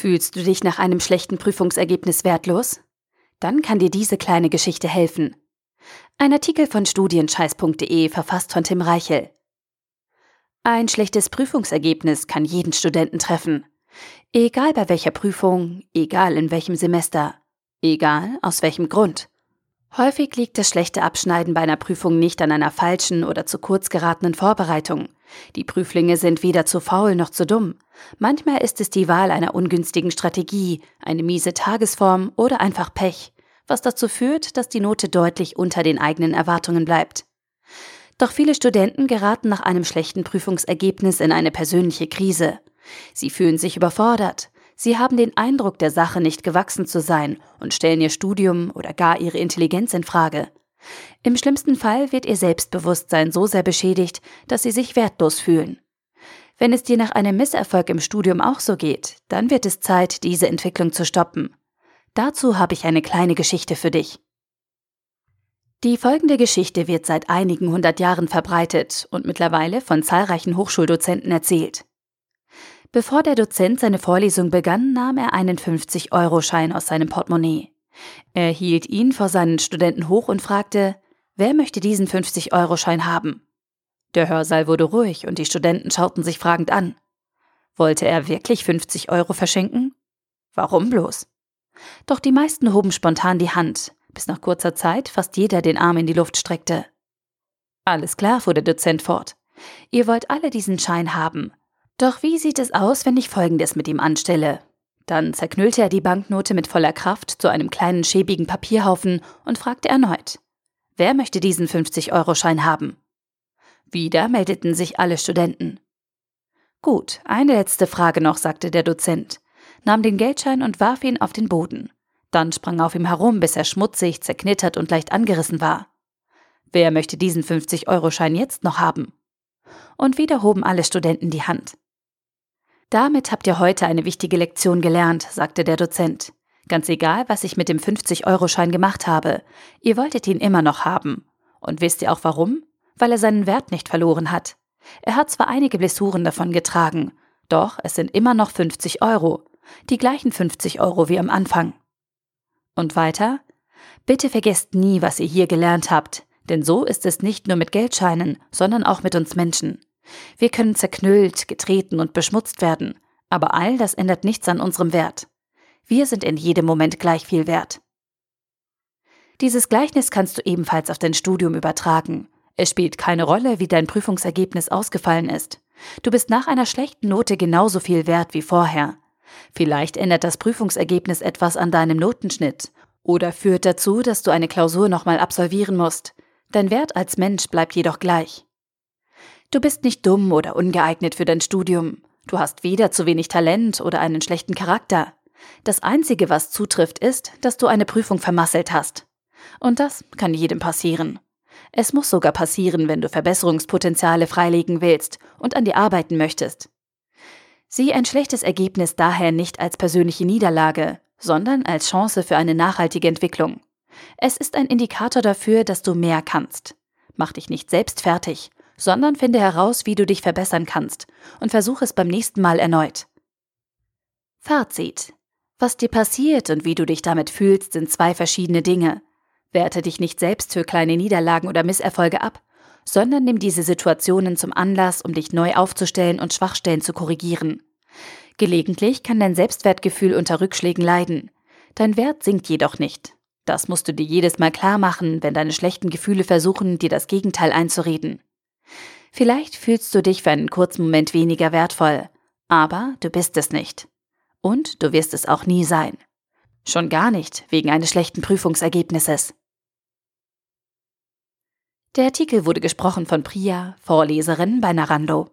Fühlst du dich nach einem schlechten Prüfungsergebnis wertlos? Dann kann dir diese kleine Geschichte helfen. Ein Artikel von studienscheiß.de verfasst von Tim Reichel. Ein schlechtes Prüfungsergebnis kann jeden Studenten treffen. Egal bei welcher Prüfung, egal in welchem Semester, egal aus welchem Grund. Häufig liegt das schlechte Abschneiden bei einer Prüfung nicht an einer falschen oder zu kurz geratenen Vorbereitung. Die Prüflinge sind weder zu faul noch zu dumm. Manchmal ist es die Wahl einer ungünstigen Strategie, eine miese Tagesform oder einfach Pech, was dazu führt, dass die Note deutlich unter den eigenen Erwartungen bleibt. Doch viele Studenten geraten nach einem schlechten Prüfungsergebnis in eine persönliche Krise. Sie fühlen sich überfordert. Sie haben den Eindruck, der Sache nicht gewachsen zu sein und stellen ihr Studium oder gar ihre Intelligenz in Frage. Im schlimmsten Fall wird ihr Selbstbewusstsein so sehr beschädigt, dass sie sich wertlos fühlen. Wenn es dir nach einem Misserfolg im Studium auch so geht, dann wird es Zeit, diese Entwicklung zu stoppen. Dazu habe ich eine kleine Geschichte für dich. Die folgende Geschichte wird seit einigen hundert Jahren verbreitet und mittlerweile von zahlreichen Hochschuldozenten erzählt. Bevor der Dozent seine Vorlesung begann, nahm er einen 50-Euro-Schein aus seinem Portemonnaie. Er hielt ihn vor seinen Studenten hoch und fragte, wer möchte diesen 50-Euro-Schein haben? Der Hörsaal wurde ruhig und die Studenten schauten sich fragend an. Wollte er wirklich 50 Euro verschenken? Warum bloß? Doch die meisten hoben spontan die Hand, bis nach kurzer Zeit fast jeder den Arm in die Luft streckte. Alles klar, fuhr der Dozent fort. Ihr wollt alle diesen Schein haben. Doch wie sieht es aus, wenn ich Folgendes mit ihm anstelle? Dann zerknüllte er die Banknote mit voller Kraft zu einem kleinen schäbigen Papierhaufen und fragte erneut. Wer möchte diesen 50-Euro-Schein haben? Wieder meldeten sich alle Studenten. Gut, eine letzte Frage noch, sagte der Dozent, nahm den Geldschein und warf ihn auf den Boden. Dann sprang auf ihm herum, bis er schmutzig, zerknittert und leicht angerissen war. Wer möchte diesen 50-Euro-Schein jetzt noch haben? Und wieder hoben alle Studenten die Hand. Damit habt ihr heute eine wichtige Lektion gelernt, sagte der Dozent. Ganz egal, was ich mit dem 50-Euro-Schein gemacht habe, ihr wolltet ihn immer noch haben. Und wisst ihr auch warum? weil er seinen Wert nicht verloren hat. Er hat zwar einige Blessuren davon getragen, doch es sind immer noch 50 Euro, die gleichen 50 Euro wie am Anfang. Und weiter? Bitte vergesst nie, was ihr hier gelernt habt, denn so ist es nicht nur mit Geldscheinen, sondern auch mit uns Menschen. Wir können zerknüllt, getreten und beschmutzt werden, aber all das ändert nichts an unserem Wert. Wir sind in jedem Moment gleich viel wert. Dieses Gleichnis kannst du ebenfalls auf dein Studium übertragen. Es spielt keine Rolle, wie dein Prüfungsergebnis ausgefallen ist. Du bist nach einer schlechten Note genauso viel wert wie vorher. Vielleicht ändert das Prüfungsergebnis etwas an deinem Notenschnitt oder führt dazu, dass du eine Klausur nochmal absolvieren musst. Dein Wert als Mensch bleibt jedoch gleich. Du bist nicht dumm oder ungeeignet für dein Studium. Du hast weder zu wenig Talent oder einen schlechten Charakter. Das Einzige, was zutrifft, ist, dass du eine Prüfung vermasselt hast. Und das kann jedem passieren. Es muss sogar passieren, wenn du Verbesserungspotenziale freilegen willst und an dir arbeiten möchtest. Sieh ein schlechtes Ergebnis daher nicht als persönliche Niederlage, sondern als Chance für eine nachhaltige Entwicklung. Es ist ein Indikator dafür, dass du mehr kannst. Mach dich nicht selbst fertig, sondern finde heraus, wie du dich verbessern kannst und versuche es beim nächsten Mal erneut. Fazit. Was dir passiert und wie du dich damit fühlst, sind zwei verschiedene Dinge. Werte dich nicht selbst für kleine Niederlagen oder Misserfolge ab, sondern nimm diese Situationen zum Anlass, um dich neu aufzustellen und Schwachstellen zu korrigieren. Gelegentlich kann dein Selbstwertgefühl unter Rückschlägen leiden. Dein Wert sinkt jedoch nicht. Das musst du dir jedes Mal klar machen, wenn deine schlechten Gefühle versuchen, dir das Gegenteil einzureden. Vielleicht fühlst du dich für einen kurzen Moment weniger wertvoll, aber du bist es nicht. Und du wirst es auch nie sein. Schon gar nicht wegen eines schlechten Prüfungsergebnisses. Der Artikel wurde gesprochen von Priya, Vorleserin bei Narando.